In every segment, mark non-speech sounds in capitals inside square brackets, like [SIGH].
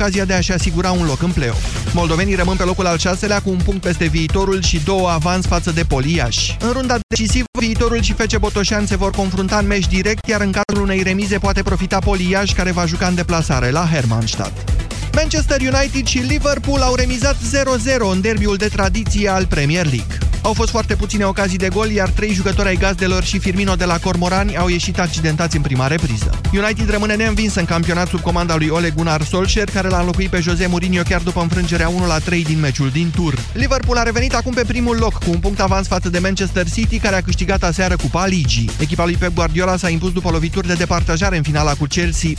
ocazia de a-și asigura un loc în play-off. Moldovenii rămân pe locul al șaselea cu un punct peste viitorul și două avans față de Poliaș. În runda decisivă, viitorul și FC Botoșan se vor confrunta în meci direct, iar în cazul unei remize poate profita Poliaș, care va juca în deplasare la Hermannstadt. Manchester United și Liverpool au remizat 0-0 în derbiul de tradiție al Premier League. Au fost foarte puține ocazii de gol, iar trei jucători ai gazdelor și Firmino de la Cormorani au ieșit accidentați în prima repriză. United rămâne neînvins în campionat sub comanda lui Ole Gunnar Solskjaer, care l-a înlocuit pe Jose Mourinho chiar după înfrângerea 1-3 din meciul din tur. Liverpool a revenit acum pe primul loc, cu un punct avans față de Manchester City, care a câștigat aseară Cupa Ligii. Echipa lui Pep Guardiola s-a impus după lovituri de departajare în finala cu Chelsea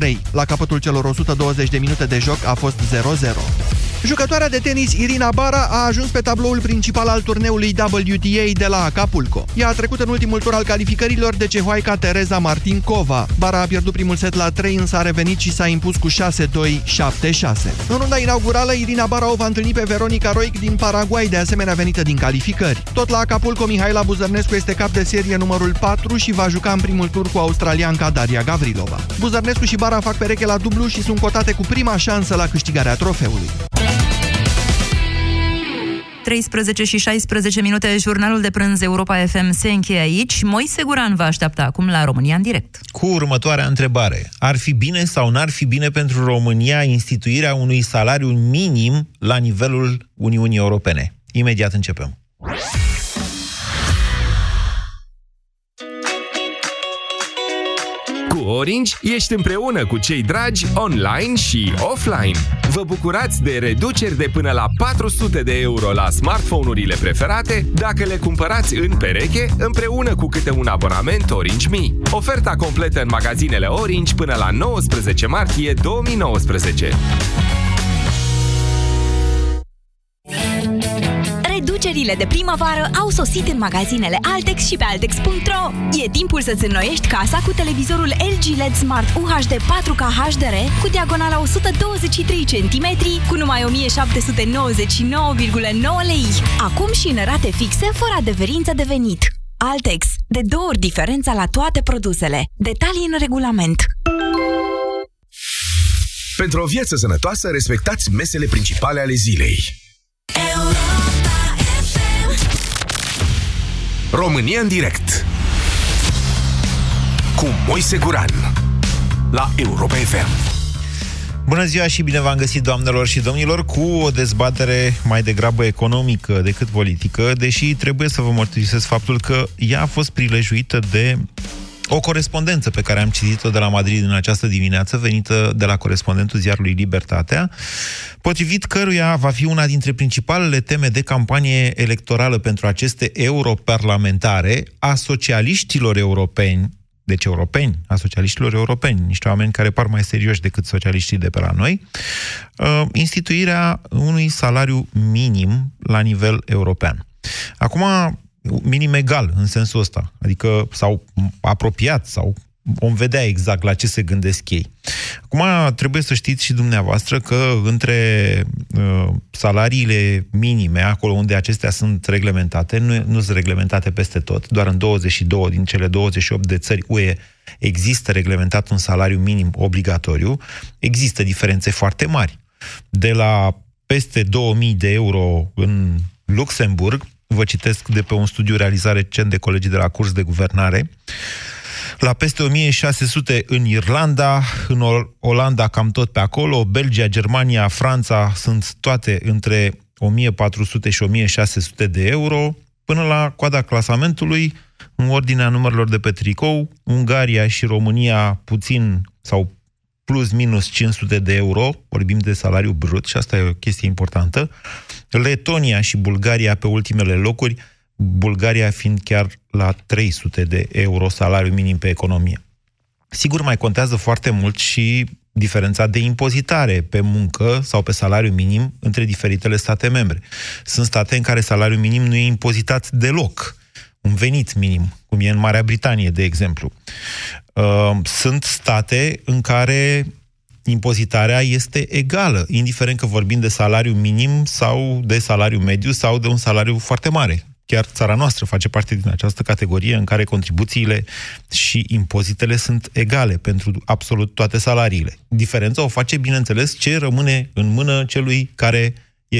4-3. La capătul celor 120 de minute de joc a fost 0-0. Jucătoarea de tenis Irina Bara a ajuns pe tabloul principal al turneului WTA de la Acapulco. Ea a trecut în ultimul tur al calificărilor de cehoaica Tereza Martincova. Bara a pierdut primul set la 3, însă a revenit și s-a impus cu 6-2, 7-6. În runda inaugurală, Irina Bara o va întâlni pe Veronica Roic din Paraguay, de asemenea venită din calificări. Tot la Acapulco, Mihaela Buzărnescu este cap de serie numărul 4 și va juca în primul tur cu australianca Daria Gavrilova. Buzărnescu și Bara fac pereche la dublu și sunt cotate cu prima șansă la câștigarea trofeului. 13 și 16 minute, jurnalul de prânz Europa FM se încheie aici. Moise Guran vă așteaptă acum la România în direct. Cu următoarea întrebare. Ar fi bine sau n-ar fi bine pentru România instituirea unui salariu minim la nivelul Uniunii Europene? Imediat începem. Orange ești împreună cu cei dragi online și offline. Vă bucurați de reduceri de până la 400 de euro la smartphone-urile preferate dacă le cumpărați în pereche împreună cu câte un abonament Orange Me. Oferta completă în magazinele Orange până la 19 martie 2019. Reducerile de primăvară au sosit în magazinele Altex și pe Altex.ro. E timpul să-ți înnoiești casa cu televizorul LG LED Smart UHD 4K HDR cu diagonala 123 cm cu numai 1799,9 lei. Acum și în rate fixe fără adeverință de venit. Altex. De două ori diferența la toate produsele. Detalii în regulament. Pentru o viață sănătoasă, respectați mesele principale ale zilei. România în direct cu Moise Guran la Europa FM. Bună ziua și bine v-am găsit, doamnelor și domnilor, cu o dezbatere mai degrabă economică decât politică, deși trebuie să vă mărturisesc faptul că ea a fost prilejuită de o corespondență pe care am citit-o de la Madrid în această dimineață, venită de la corespondentul ziarului Libertatea, potrivit căruia va fi una dintre principalele teme de campanie electorală pentru aceste europarlamentare a socialiștilor europeni, deci europeni, a socialiștilor europeni, niște oameni care par mai serioși decât socialiștii de pe la noi, uh, instituirea unui salariu minim la nivel european. Acum, minim egal în sensul ăsta, adică sau apropiat sau vom vedea exact la ce se gândesc ei. Acum, trebuie să știți și dumneavoastră că între uh, salariile minime, acolo unde acestea sunt reglementate, nu, nu sunt reglementate peste tot, doar în 22 din cele 28 de țări UE există reglementat un salariu minim obligatoriu, există diferențe foarte mari. De la peste 2000 de euro în Luxemburg vă citesc de pe un studiu realizat recent de colegii de la curs de guvernare, la peste 1600 în Irlanda, în Olanda cam tot pe acolo, Belgia, Germania, Franța sunt toate între 1400 și 1600 de euro, până la coada clasamentului, în ordinea numărelor de pe tricou, Ungaria și România puțin sau plus minus 500 de euro, vorbim de salariu brut și asta e o chestie importantă, Letonia și Bulgaria pe ultimele locuri, Bulgaria fiind chiar la 300 de euro salariu minim pe economie. Sigur, mai contează foarte mult și diferența de impozitare pe muncă sau pe salariu minim între diferitele state membre. Sunt state în care salariul minim nu e impozitat deloc. Un venit minim, cum e în Marea Britanie, de exemplu. Uh, sunt state în care impozitarea este egală, indiferent că vorbim de salariu minim sau de salariu mediu sau de un salariu foarte mare, chiar țara noastră face parte din această categorie în care contribuțiile și impozitele sunt egale pentru absolut toate salariile. Diferența o face, bineînțeles, ce rămâne în mână celui care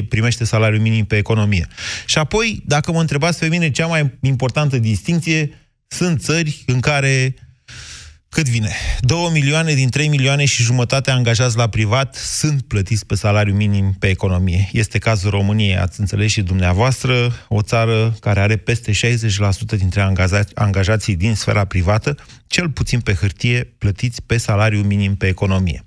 primește salariul minim pe economie. Și apoi, dacă mă întrebați pe mine, cea mai importantă distinție sunt țări în care cât vine? 2 milioane din 3 milioane și jumătate angajați la privat sunt plătiți pe salariu minim pe economie. Este cazul României, ați înțeles și dumneavoastră, o țară care are peste 60% dintre angajați, angajații din sfera privată, cel puțin pe hârtie, plătiți pe salariu minim pe economie.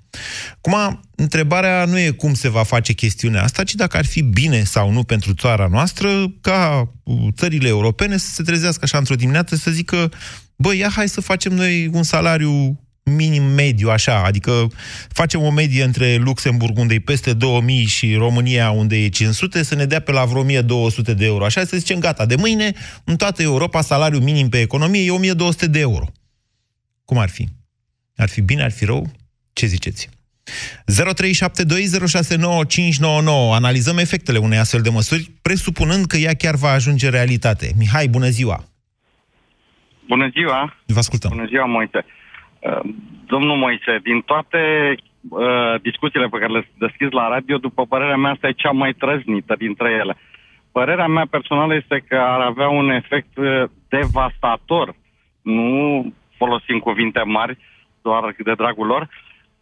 Acum, întrebarea nu e cum se va face chestiunea asta, ci dacă ar fi bine sau nu pentru țara noastră ca țările europene să se trezească așa într-o dimineață să zică băi, ia hai să facem noi un salariu minim mediu, așa, adică facem o medie între Luxemburg, unde e peste 2000, și România, unde e 500, să ne dea pe la vreo 1200 de euro. Așa să zicem, gata, de mâine, în toată Europa, salariul minim pe economie e 1200 de euro. Cum ar fi? Ar fi bine, ar fi rău? Ce ziceți? 0372069599. Analizăm efectele unei astfel de măsuri, presupunând că ea chiar va ajunge realitate. Mihai, bună ziua! Bună ziua! Vă ascultăm. Bună ziua, Moise. Uh, domnul Moise, din toate uh, discuțiile pe care le deschis la radio, după părerea mea, asta e cea mai trăznită dintre ele. Părerea mea personală este că ar avea un efect uh, devastator, nu folosim cuvinte mari, doar de dragul lor,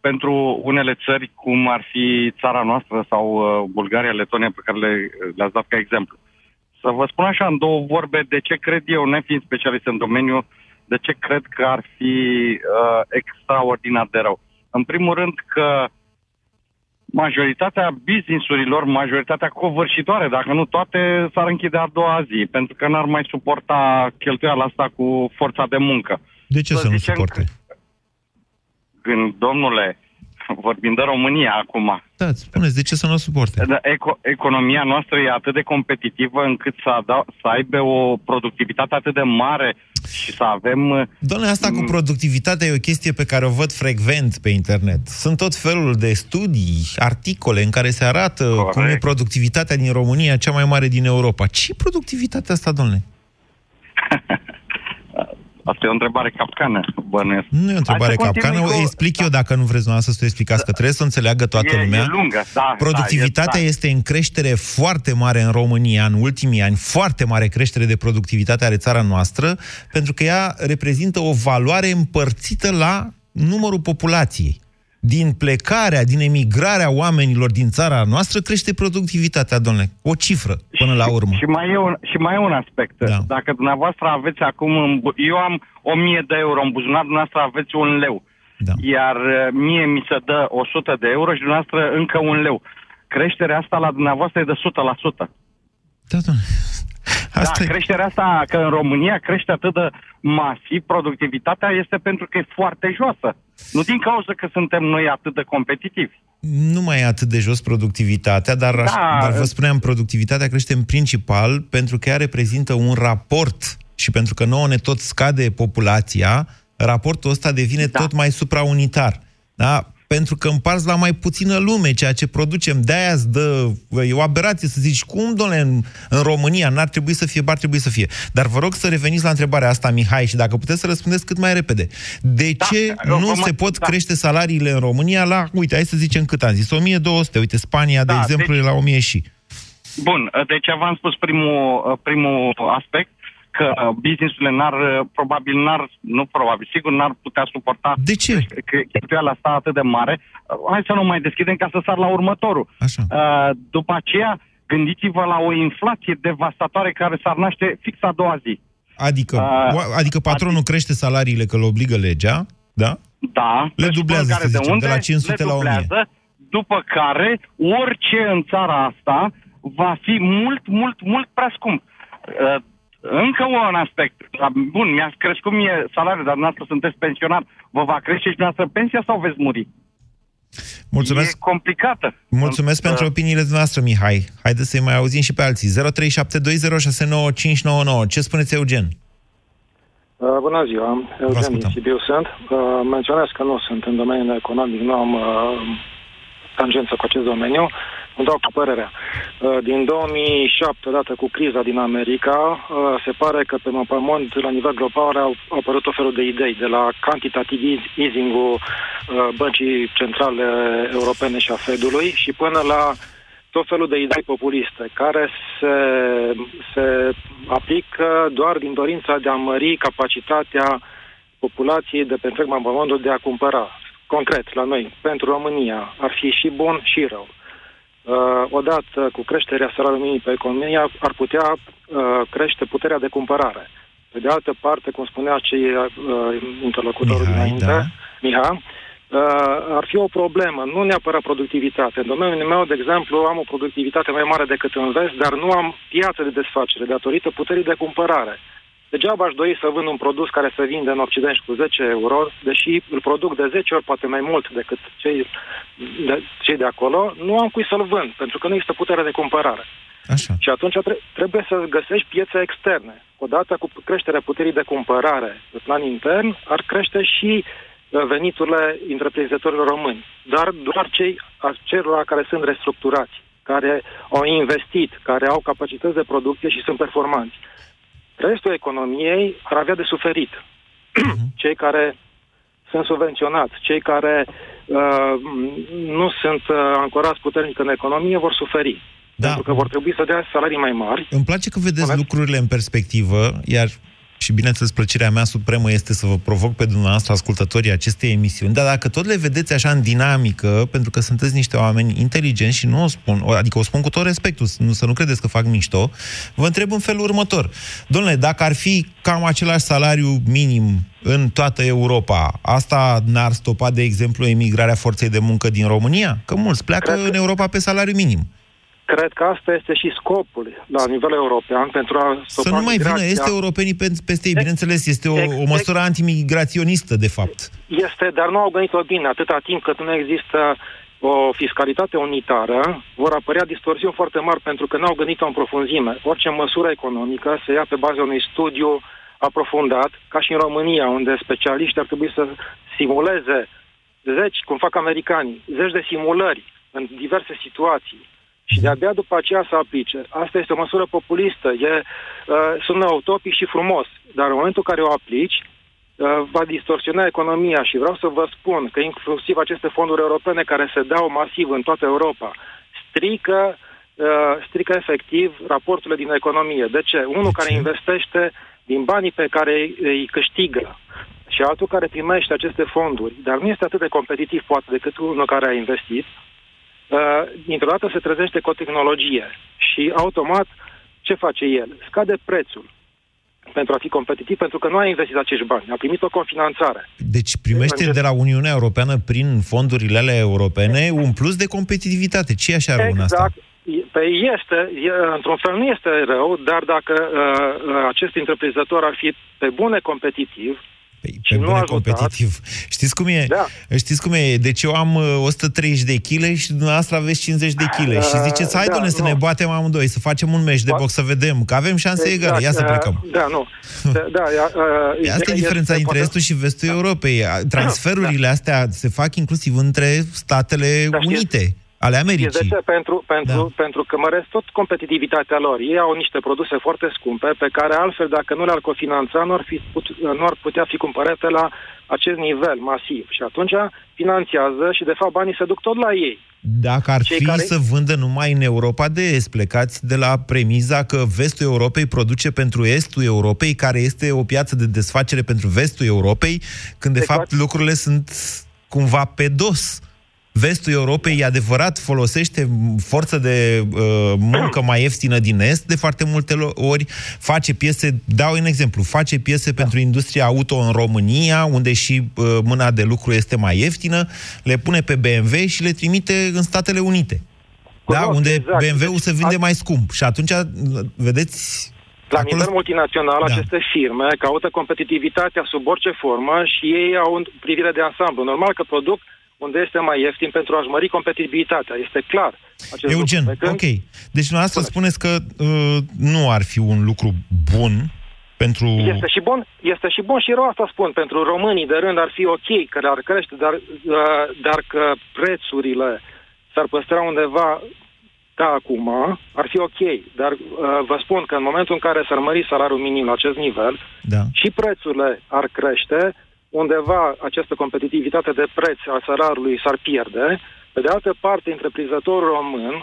pentru unele țări, cum ar fi țara noastră sau uh, Bulgaria, Letonia, pe care le, le-ați dat ca exemplu. Să vă spun așa în două vorbe de ce cred eu, nefiind specialist în domeniu, de ce cred că ar fi uh, extraordinar de rău. În primul rând că majoritatea businessurilor, majoritatea covârșitoare, dacă nu toate, s-ar închide a doua zi, pentru că n-ar mai suporta cheltuiala asta cu forța de muncă. De ce să, să nu suporte? Când, domnule, vorbim de România acum. Da, spuneți, de ce să nu o suporte? Da, eco- economia noastră e atât de competitivă încât să, ada- să aibă o productivitate atât de mare și să avem... Uh, Doamne, asta cu productivitatea e o chestie pe care o văd frecvent pe internet. Sunt tot felul de studii, articole în care se arată Corect. cum e productivitatea din România cea mai mare din Europa. Ce productivitatea asta, domnule? [LAUGHS] Asta e o întrebare capcană, bănuiesc. Nu e o întrebare capcană, o explic da. eu dacă nu vreți dumneavoastră să o explicați, că trebuie să înțeleagă toată e, lumea. E lungă, da, Productivitatea da, e, da. este în creștere foarte mare în România în ultimii ani, foarte mare creștere de productivitate are țara noastră, pentru că ea reprezintă o valoare împărțită la numărul populației din plecarea, din emigrarea oamenilor din țara noastră, crește productivitatea, domnule. O cifră, până la urmă. Și, și, mai, e un, și mai e un aspect. Da. Dacă dumneavoastră aveți acum... Eu am 1000 de euro în buzunar, dumneavoastră aveți un leu. Da. Iar uh, mie mi se dă 100 de euro și dumneavoastră încă un leu. Creșterea asta la dumneavoastră e de 100%. Da, domnule. Asta da, e... creșterea asta, că în România crește atât de masiv, productivitatea este pentru că e foarte joasă. Nu din cauza că suntem noi atât de competitivi. Nu mai e atât de jos productivitatea, dar, da. dar vă spuneam, productivitatea crește în principal pentru că ea reprezintă un raport și pentru că nouă ne tot scade populația, raportul ăsta devine da. tot mai supraunitar. Da? Pentru că împarți la mai puțină lume ceea ce producem. De-aia îți dă... E o aberație să zici, cum, doamne, în, în România n-ar trebui să fie, ar trebui să fie. Dar vă rog să reveniți la întrebarea asta, Mihai, și dacă puteți să răspundeți cât mai repede. De da, ce da, nu se pot da. crește salariile în România la, uite, hai să zicem cât am zis, 1200, uite, Spania, da, de exemplu, deci... e la 1000 și... Bun, deci v-am spus primul, primul aspect că businessurile n-ar, probabil n-ar, nu probabil, sigur n-ar putea suporta de ce? cheltuiala asta atât de mare. Hai să nu mai deschidem ca să sar la următorul. Așa. Uh, după aceea, gândiți-vă la o inflație devastatoare care s-ar naște fix a doua zi. Adică, uh, adică patronul adică, crește salariile că îl obligă legea, da? Da. Le dublează, să zicem, de, unde, de la 500 le dublează, la 1000. După care, orice în țara asta va fi mult, mult, mult prea scump. Uh, încă un aspect. Bun, mi-a crescut mie salariul, dar dumneavoastră sunteți pensionar. Vă va crește și dumneavoastră pensia sau veți muri? Mulțumesc. E complicată. Mulțumesc pentru uh, opiniile noastre, Mihai. Haideți să-i mai auzim și pe alții. 0372069599. Ce spuneți, Eugen? Uh, bună ziua, Eugen din Sibiu sunt. Uh, menționez că nu sunt în domeniul economic, nu am uh, tangență cu acest domeniu. Îmi dau cu părerea. Uh, din 2007, odată cu criza din America, uh, se pare că pe pământ, la nivel global, au apărut o felul de idei, de la quantitative easing-ul uh, băncii centrale europene și a Fedului și până la tot felul de idei populiste, care se, se aplică doar din dorința de a mări capacitatea populației de pe întreg pământul de a cumpăra. Concret, la noi, pentru România, ar fi și bun și rău. Uh, odată cu creșterea salariului minim pe economie, ar putea uh, crește puterea de cumpărare. Pe de altă parte, cum spunea cei uh, interlocutorul Mihai, dinainte, da. Miha, uh, ar fi o problemă, nu neapărat productivitate. În domeniul meu, de exemplu, am o productivitate mai mare decât în vest, dar nu am piață de desfacere datorită puterii de cumpărare. Degeaba aș dori să vând un produs care se vinde în Occident cu 10 euro, deși îl produc de 10 ori, poate mai mult decât cei de, cei de acolo, nu am cui să-l vând, pentru că nu există putere de cumpărare. Așa. Și atunci tre- trebuie să găsești piețe externe. Odată cu creșterea puterii de cumpărare pe plan intern, ar crește și uh, veniturile întreprinzătorilor români. Dar doar cei celor care sunt restructurați, care au investit, care au capacități de producție și sunt performanți. Restul economiei ar avea de suferit. Mhm. Cei care sunt subvenționați, cei care uh, nu sunt uh, ancorați puternic în economie vor suferi. Da. Pentru că vor trebui să dea salarii mai mari. Îmi place că vedeți Moment. lucrurile în perspectivă, iar și bineînțeles plăcerea mea supremă este să vă provoc pe dumneavoastră ascultătorii acestei emisiuni, dar dacă tot le vedeți așa în dinamică, pentru că sunteți niște oameni inteligenți și nu o spun, adică o spun cu tot respectul, nu, să nu credeți că fac mișto, vă întreb în felul următor. Domnule, dacă ar fi cam același salariu minim în toată Europa, asta n-ar stopa, de exemplu, emigrarea forței de muncă din România? Că mulți pleacă Cred în Europa pe salariu minim. Cred că asta este și scopul la nivel european pentru a Să nu mai vină este europenii peste ei, bineînțeles, este o, o măsură antimigraționistă, de fapt. Este, dar nu au gândit-o bine. Atâta timp cât nu există o fiscalitate unitară, vor apărea distorsiuni foarte mari pentru că nu au gândit-o în profunzime. Orice măsură economică se ia pe baza unui studiu aprofundat, ca și în România, unde specialiștii ar trebui să simuleze zeci, cum fac americanii, zeci de simulări în diverse situații și de-abia după aceea să aplice. Asta este o măsură populistă, e, uh, sună utopic și frumos, dar în momentul în care o aplici, uh, va distorsiona economia și vreau să vă spun că inclusiv aceste fonduri europene care se dau masiv în toată Europa strică, uh, strică efectiv raporturile din economie. De ce? Unul care investește din banii pe care îi câștigă și altul care primește aceste fonduri, dar nu este atât de competitiv poate decât unul care a investit, uh, dintr-o dată se trezește cu o tehnologie și automat ce face el? Scade prețul pentru a fi competitiv, pentru că nu a investit acești bani, a primit o cofinanțare. Deci primește de la Uniunea Europeană, prin fondurile alea europene, un plus de competitivitate. Ce așa rău exact. asta? Păi este, într-un fel nu este rău, dar dacă uh, acest întreprinzător ar fi pe bune competitiv, Păi, pe bune competitiv. Știți cum e? Da. Știți cum e? Deci eu am 130 uh, de kg și dumneavoastră aveți 50 de kg. Uh, și ziceți, hai, da, doamne, să ne batem amândoi, să facem un meci de box, să vedem, că avem șanse exact, egale. Ia să plecăm. Da, nu. Da, da, uh, [LAUGHS] Asta e diferența este, între estul și vestul da. Europei. Transferurile da. astea se fac inclusiv între Statele da, Unite ale Americii. De ce? Pentru, pentru, da. pentru că măresc tot competitivitatea lor. Ei au niște produse foarte scumpe pe care altfel, dacă nu le-ar cofinanța, nu ar, fi put, nu ar putea fi cumpărate la acest nivel masiv. Și atunci finanțează și, de fapt, banii se duc tot la ei. Dacă ar Cei fi care... să vândă numai în Europa de Est, plecați de la premiza că vestul Europei produce pentru estul Europei, care este o piață de desfacere pentru vestul Europei, când, de exact. fapt, lucrurile sunt cumva pe dos. Vestul Europei, e adevărat, folosește forță de uh, muncă mai ieftină din Est, de foarte multe ori face piese, dau un exemplu, face piese da. pentru industria auto în România, unde și uh, mâna de lucru este mai ieftină, le pune pe BMW și le trimite în Statele Unite. Da? Unde exact. BMW-ul se vinde mai scump. Și atunci, vedeți, la Acolo... nivel multinațional, da. aceste firme caută competitivitatea sub orice formă și ei au o privire de ansamblu. Normal că produc unde este mai ieftin pentru a-și mări competitivitatea. Este clar. Acest Eugen, lucru. Când... ok. Deci dumneavoastră spuneți că uh, nu ar fi un lucru bun pentru... Este și bun, este și bun și rău asta spun. Pentru românii de rând ar fi ok că ar crește, dar, uh, dar că prețurile s-ar păstra undeva ca acum, ar fi ok, dar uh, vă spun că în momentul în care s-ar mări salariul minim la acest nivel Da. și prețurile ar crește, undeva această competitivitate de preț a salariului s-ar pierde. Pe de altă parte, întreprinzătorul român,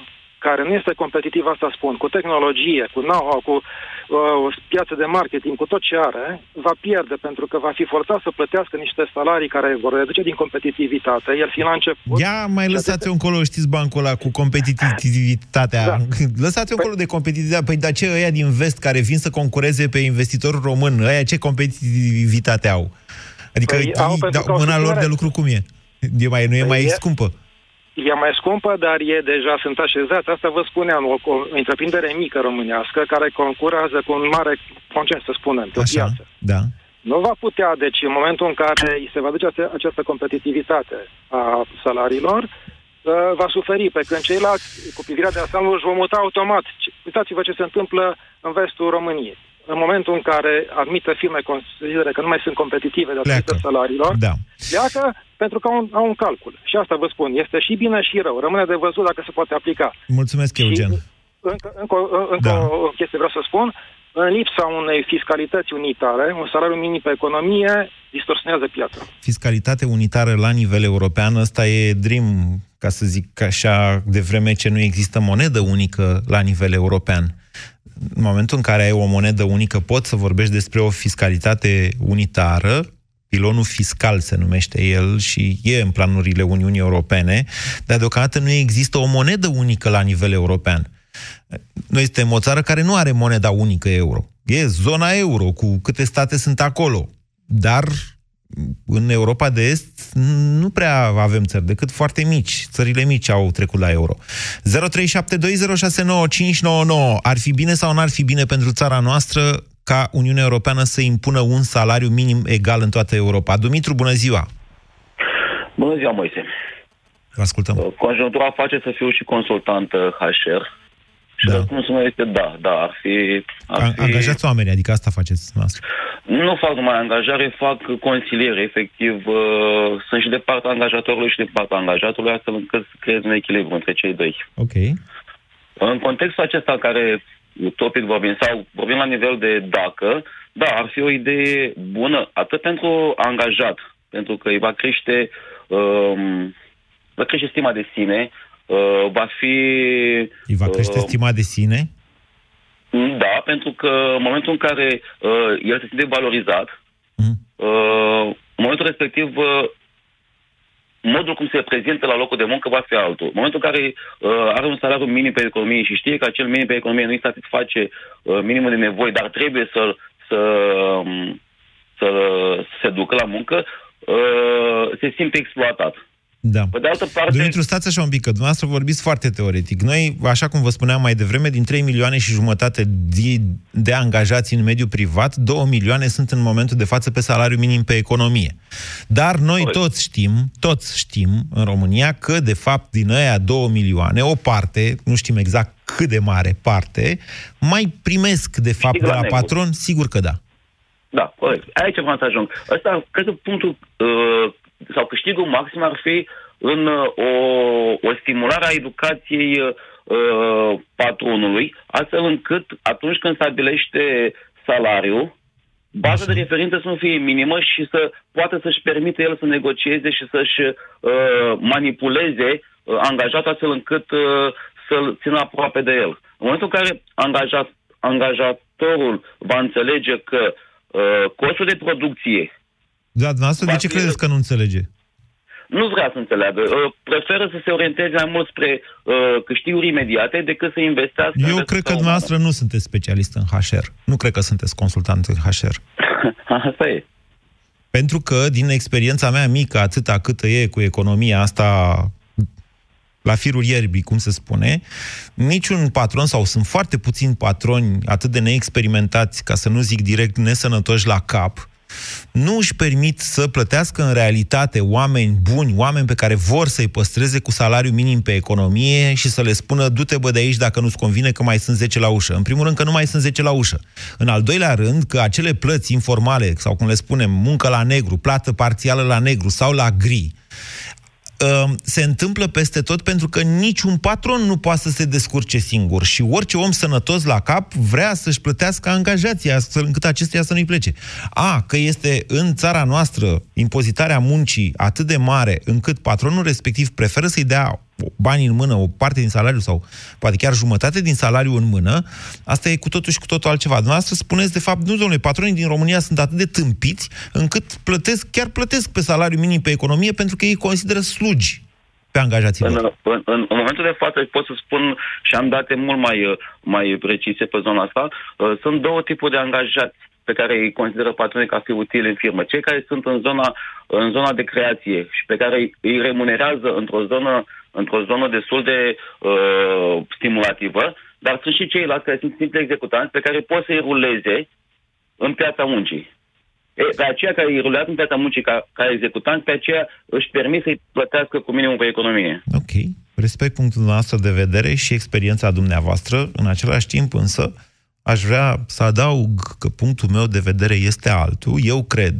care nu este competitiv, asta spun, cu tehnologie, cu know-how, cu uh, o piață de marketing, cu tot ce are, va pierde pentru că va fi forțat să plătească niște salarii care vor reduce din competitivitate, el fiind la început. Ia mai lăsați-o încolo, știți bancul ăla cu competitivitatea. Da. [LAUGHS] Lăsați-o încolo de competitivitate. Păi dar ce ăia din vest care vin să concureze pe investitorul român, ăia ce competitivitate au? Adică Păi, au ei- pentru da, că au mâna lor susținere. de lucru cum e? e mai, nu e Păi mai e- scumpă? E mai scumpă, dar e deja sunt așezați. Asta vă spuneam, o, o întreprindere mică românească care concurează cu un mare concert, să spunem, pe o Așa, piață. da. Nu va putea, deci în momentul în care îi se va duce ace- această competitivitate a salariilor, uh, va suferi, pe când ceilalți, cu privirea de ansamblu, își vor muta automat. Ce- Uitați-vă ce se întâmplă în vestul României. În momentul în care anumite firme consideră că nu mai sunt competitive datorită Pleacă. salariilor, Da. pleacă pentru că au un, au un calcul. Și asta vă spun, este și bine și rău. Rămâne de văzut dacă se poate aplica. Mulțumesc, Și Eugen. Încă, încă, încă Da. o chestie vreau să spun. În lipsa unei fiscalități unitare, un salariu minim pe economie distorsionează piața. Fiscalitate unitară la nivel european, ăsta e dream, ca să zic așa, de vreme ce nu există monedă unică la nivel european. În momentul în care ai o monedă unică, poți să vorbești despre o fiscalitate unitară, pilonul fiscal se numește el și e în planurile Uniunii Europene, dar deocamdată nu există o monedă unică la nivel european. Noi suntem o țară care nu are moneda unică euro. E zona euro, cu câte state sunt acolo. Dar în Europa de Est nu prea avem țări, decât foarte mici. Țările mici au trecut la euro. 0372069599. Ar fi bine sau n-ar fi bine pentru țara noastră ca Uniunea Europeană să impună un salariu minim egal în toată Europa? Dumitru, bună ziua! Bună ziua, Moise. Vă ascultăm. Conjunctura face să fiu și consultant uh, HR. Și Da. răspunsul meu este da, da, ar fi... Ar A- fi... Angajați oameni, adică asta faceți noastră. Nu fac numai angajare, fac consiliere, efectiv. uh, Sunt și de partea angajatorului și de partea angajatului, astfel încât să creez un echilibru între cei doi. Ok. În contextul acesta în care utopic vorbim, sau vorbim la nivel de dacă, da, ar fi o idee bună, atât pentru angajat, pentru că îi va crește, um, va crește stima de sine, uh, va fi... Îi va crește uh, stima de sine? Da, pentru că în momentul în care uh, el se simte valorizat, Mm. uh, în momentul respectiv, uh, modul cum se prezintă la locul de muncă va fi altul. În momentul în care uh, are un salariu minim pe economie și știe că acel minim pe economie nu îi satisface uh, minimul de nevoi, dar trebuie să, să, um, să se ducă la muncă, uh, se simte exploatat. Da. Pe de altă parte... Dumitru, stați așa un pic, că dumneavoastră vorbiți foarte teoretic. Noi, așa cum vă spuneam mai devreme, din 3 milioane și jumătate de, de angajați în mediul privat, 2 milioane sunt în momentul de față pe salariu minim pe economie. Dar noi Corect. toți știm, toți știm în România că, de fapt, din aia 2 milioane, o parte, nu știm exact cât de mare parte, mai primesc, de fapt, Câștig de la la negru. patron, sigur că da. Da, corect. Aici vreau să ajung. Ăsta, cred că punctul uh, sau câștigul maxim ar fi în uh, o, o stimulare a educației uh, patronului, astfel încât atunci când stabilește salariul, baza de referință să nu fie minimă și să poată să-și permite el să negocieze și să-și uh, manipuleze uh, angajatul astfel încât uh, să-l țină aproape de el. În momentul în care angajat, angajatorul va înțelege că uh, costul de producție Da, dumneavoastră, de Va ce fi- credeți că nu înțelege? nu vrea să înțeleagă. Uh, preferă să se orienteze mai mult spre uh, câștiguri imediate decât să investească în Eu resursa cred că umană. dumneavoastră nu sunteți specialist în HR. Nu cred că sunteți consultant în HR. [LAUGHS] Asta e. Pentru că, din experiența mea mică, atâta câtă e cu economia asta la firul ierbii, cum se spune, niciun patron, sau sunt foarte puțini patroni atât de neexperimentați, ca să nu zic direct nesănătoși la cap, nu își permit să plătească în realitate oameni buni, oameni pe care vor să-i păstreze cu salariu minim pe economie și să le spună du-te bă de aici dacă nu-ți convine că mai sunt 10 la ușă. În primul rând că nu mai sunt 10 la ușă. În al doilea rând că acele plăți informale, sau cum le spunem, muncă la negru, plată parțială la negru sau la gri, uh, se întâmplă peste tot pentru că niciun patron nu poate să se descurce singur și orice om sănătos la cap vrea să-și plătească angajația astfel încât acestea să nu-i plece. A, că este în țara noastră impozitarea muncii atât de mare încât patronul respectiv preferă să-i dea bani în mână, o parte din salariu sau poate chiar jumătate din salariu în mână, asta e cu totul și cu totul altceva. Dumneavoastră spuneți, de fapt, nu, domnule, patronii din România sunt atât de tâmpiți încât plătesc, chiar plătesc pe salariu minim pe economie pentru că ei consideră slugi pe angajații în, în, în, în momentul de față pot să spun și am date mult mai, mai precise pe zona asta. Sunt două tipuri de angajați pe care îi consideră patronii ca fi utili în firmă. Cei care sunt în zona, în zona de creație și pe care îi remunerează într-o zonă, într-o zonă destul de uh, stimulativă, dar sunt și ceilalți care sunt simple executanți pe care pot să-i ruleze în piața muncii. E, pe aceea care îi rulează în piața muncii ca, ca executant, pe aceea își permit să-i plătească cu minimum pe economie. Ok. Respect punctul nostru de vedere și experiența dumneavoastră. În același timp, însă, aș vrea să adaug că punctul meu de vedere este altul. Eu cred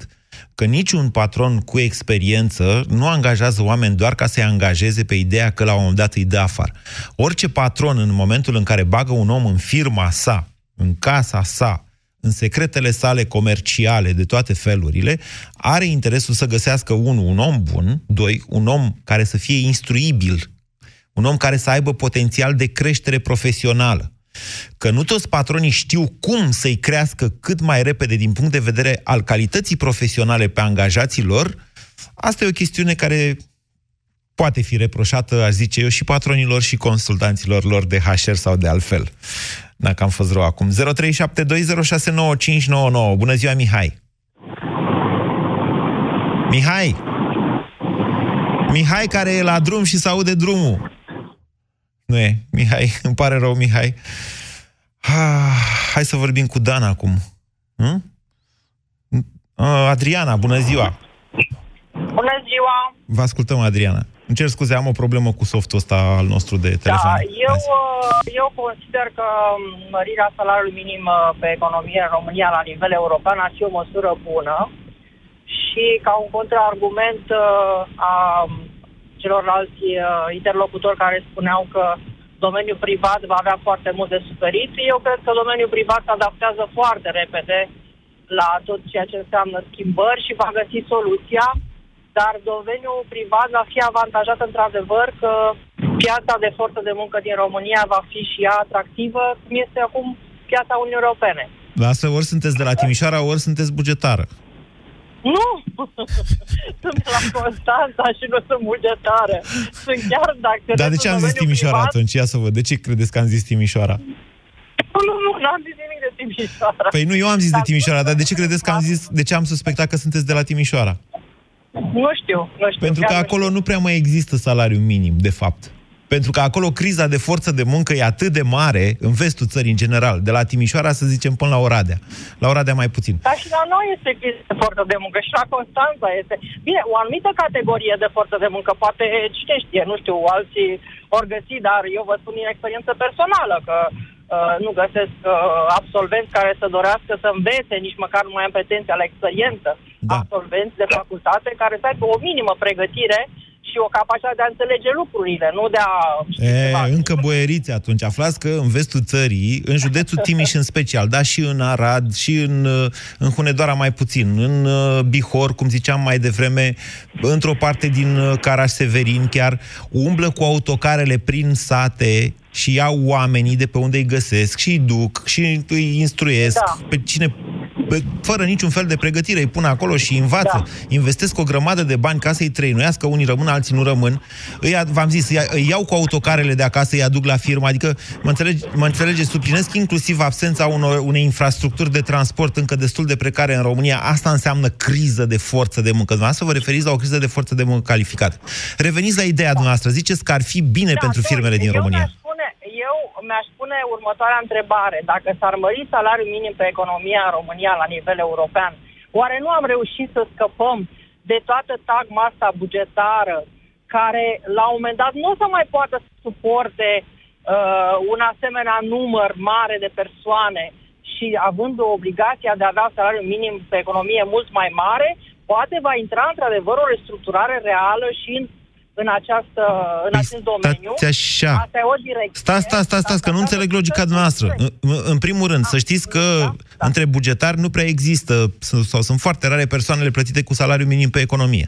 că niciun patron cu experiență nu angajează oameni doar ca să-i angajeze pe ideea că la un moment dat îi dă afară. Orice patron, în momentul în care bagă un om în firma sa, în casa sa, în secretele sale comerciale de toate felurile, are interesul să găsească, unul, un om bun, doi, un om care să fie instruibil, un om care să aibă potențial de creștere profesională, că nu toți patronii știu cum să-i crească cât mai repede din punct de vedere al calității profesionale pe angajații lor, asta e o chestiune care poate fi reproșată, aș zice eu, și patronilor și consultanților lor de HR sau de altfel. Dacă am fost rău acum. 0372069599. Bună ziua, Mihai! Mihai! Mihai care e la drum și se aude drumul. Nu e. Mihai, [LAUGHS] îmi pare rău, Mihai. Ah, hai să vorbim cu Dan acum. Hm? Uh, Adriana, bună ziua! Bună ziua! Vă ascultăm, Adriana. Îmi cer scuze, am o problemă cu softul ăsta al nostru de telefon. Da, eu, eu consider că mărirea salariului minim uh, pe economie în România la nivel european ar fi o măsură bună și ca un contraargument uh, a celorlalți uh, interlocutori care spuneau că domeniul privat va avea foarte mult de suferit. Eu cred că domeniul privat se adaptează foarte repede la tot ceea ce înseamnă schimbări și va găsi soluția, dar domeniul privat va fi avantajat într-adevăr că piața de forță de muncă din România va fi și ea atractivă, cum este acum piața Uniunii Europene. La asta ori sunteți de la Timișoara, ori sunteți bugetară. Nu! [LAUGHS] sunt la Constanța și nu sunt bugetară. Sunt chiar dacă... Dar de ce am zis Timișoara privat... atunci? Ia să văd. De ce credeți că am zis Timișoara? Nu, nu, nu, n-am zis nimic de Timișoara. Păi nu, eu am zis de Timișoara, dar de ce credeți că am zis, de ce am suspectat că sunteți de la Timișoara? Nu știu, nu știu. Pentru că acolo nu prea mai există salariu minim, de fapt. Pentru că acolo criza de forță de muncă e atât de mare, în vestul țării în general, de la Timișoara să zicem până la Oradea. La Oradea mai puțin. Dar și la noi este criză de forță de muncă și la Constanța este. Bine, o anumită categorie de forță de muncă, poate cine știe, nu știu, alții ori găsi, dar eu vă spun din experiență personală că uh, nu găsesc uh, absolvenți care să dorească să învețe, nici măcar nu mai am pretenția la experiență. Da. Absolvenți de facultate care să aibă o minimă pregătire și o capacitate de a înțelege lucrurile, nu de a... E, ceva. încă boieriți atunci. Aflați că în vestul țării, în județul [LAUGHS] Timiș în special, da, și în Arad, și în, în Hunedoara mai puțin, în uh, Bihor, cum ziceam mai devreme, într-o parte din uh, Caraș-Severin chiar, umblă cu autocarele prin sate și iau oamenii de pe unde îi găsesc și îi duc și îi instruiesc Da. pe cine fără niciun fel de pregătire, îi pun acolo și învață. Da. Investesc o grămadă de bani ca să-i trăinuiască, unii rămân, alții nu rămân. Îi, ia- v-am zis, îi, ia- îi iau cu autocarele de acasă, îi aduc la firmă, adică mă, înțelege, mă înțelege, suplinesc inclusiv absența unor, unei infrastructuri de transport încă destul de precare în România. Asta înseamnă criză de forță de muncă. Dumneavoastră vă referiți la o criză de forță de muncă calificată. Reveniți la ideea dumneavoastră. Ziceți că ar fi bine pentru Da, firmele din eu România. Mi-aș spune, eu mi-aș spune următoarea întrebare. Dacă s-ar mări salariul minim pe economia în România la nivel european, oare nu am reușit să scăpăm de toată tagma asta bugetară care la un moment dat nu o să mai poată să suporte uh, un asemenea număr mare de persoane și având o obligația de a avea salariu minim pe economie mult mai mare, poate va intra într-adevăr o restructurare reală și în în, această, în acest domeniu. Stați așa. Asta e o direcție. Stați, stați, stați, stați, că nu înțeleg logica dumneavoastră. În, în primul rând, să știți că Da, între bugetari nu prea există, s- sau sunt foarte rare persoanele plătite cu salariu minim pe economie.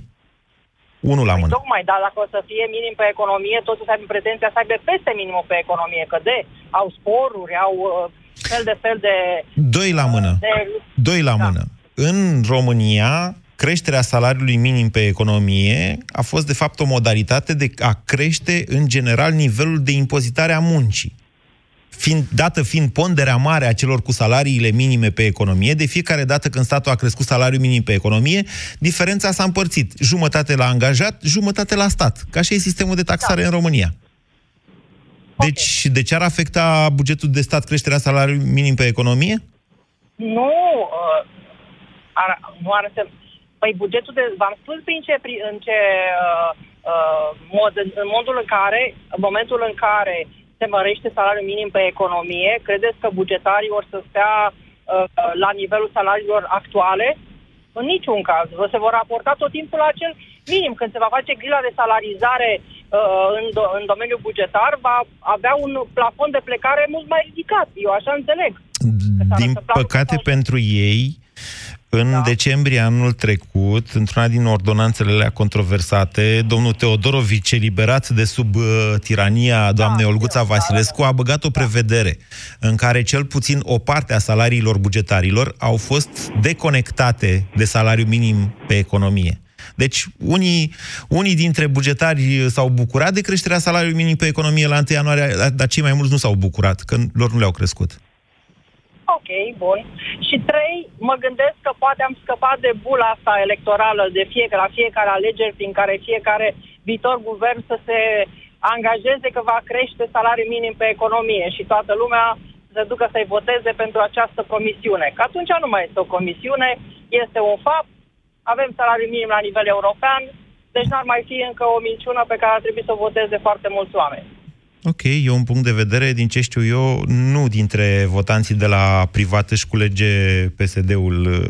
Unul la mână. Tocmai, dar dacă o să fie minim pe economie, toți o să aibă pretenția să aibă peste minimul pe economie, că de, au sporuri, au uh, fel de fel de... Doi la mână. de Doi la mână. În România, creșterea salariului minim pe economie a fost, de fapt, o modalitate de a crește, în general, nivelul de impozitare a muncii. Fiind, dată fiind ponderea mare a celor cu salariile minime pe economie, de fiecare dată când statul a crescut salariul minim pe economie, diferența s-a împărțit. Jumătate la angajat, jumătate la stat. Ca așa e sistemul de taxare Da. în România. Deci, de ce ar afecta bugetul de stat creșterea salariului minim pe economie? Nu, uh, ar, nu are să... Păi bugetul de... V-am spus prin ce, prin, în ce uh, uh, mod, în, în modul în care, în momentul în care se mărește salariul minim pe economie, credeți că bugetarii or să stea uh, la nivelul salariilor actuale? În niciun caz. Se vor raporta tot timpul la acel minim. Când se va face grila de salarizare uh, în, do- în domeniul bugetar, va avea un plafon de plecare mult mai ridicat. Eu așa înțeleg. s-ar Din întâmpla păcate lucrul pentru ei, în Da. decembrie anul trecut, într-una din ordonanțele alea controversate, domnul Teodorovici, eliberat de sub uh, tirania doamnei Da, Olguța da, Vasilescu, a băgat o prevedere în care cel puțin o parte a salariilor bugetarilor au fost deconectate de salariu minim pe economie. Deci, unii, unii dintre bugetari s-au bucurat de creșterea salariului minim pe economie la 1 ianuarie, dar cei mai mulți nu s-au bucurat, că lor nu le-au crescut. Ok, bun. Și trei, mă gândesc că poate am scăpat de bula asta electorală de fiecare, la fiecare alegeri prin care fiecare viitor guvern să se angajeze că va crește salariul minim pe economie și toată lumea să se ducă să-i voteze pentru această promisiune. Că atunci nu mai este o comisiune, este un fapt, avem salariul minim la nivel european, deci n-ar mai fi încă o minciună pe care ar trebui să o voteze foarte mulți oameni. Ok, e un punct de vedere, din ce știu eu, nu dintre votanții de la privat își culege PSD-ul,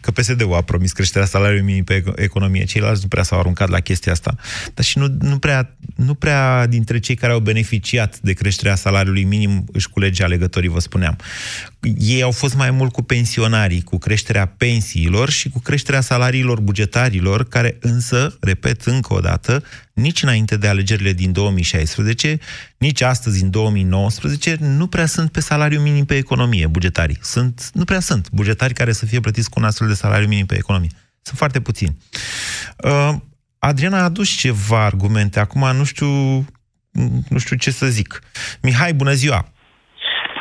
că PSD-ul a promis creșterea salariului minim pe eco- economie, ceilalți nu prea s-au aruncat la chestia asta, dar și nu, nu, prea, nu prea dintre cei care au beneficiat de creșterea salariului minim își culege alegătorii, vă spuneam. Ei au fost mai mult cu pensionarii, cu creșterea pensiilor și cu creșterea salariilor bugetarilor, care însă, repet încă o dată, nici înainte de alegerile din 2016, nici astăzi, în 2019, nu prea sunt pe salariu minim pe economie bugetarii. Sunt, nu prea sunt bugetari care să fie plătiți cu un astfel de salariu minim pe economie. Sunt foarte puțini. Uh, Adriana a adus ceva argumente. Acum nu știu, nu știu ce să zic. Mihai, bună ziua!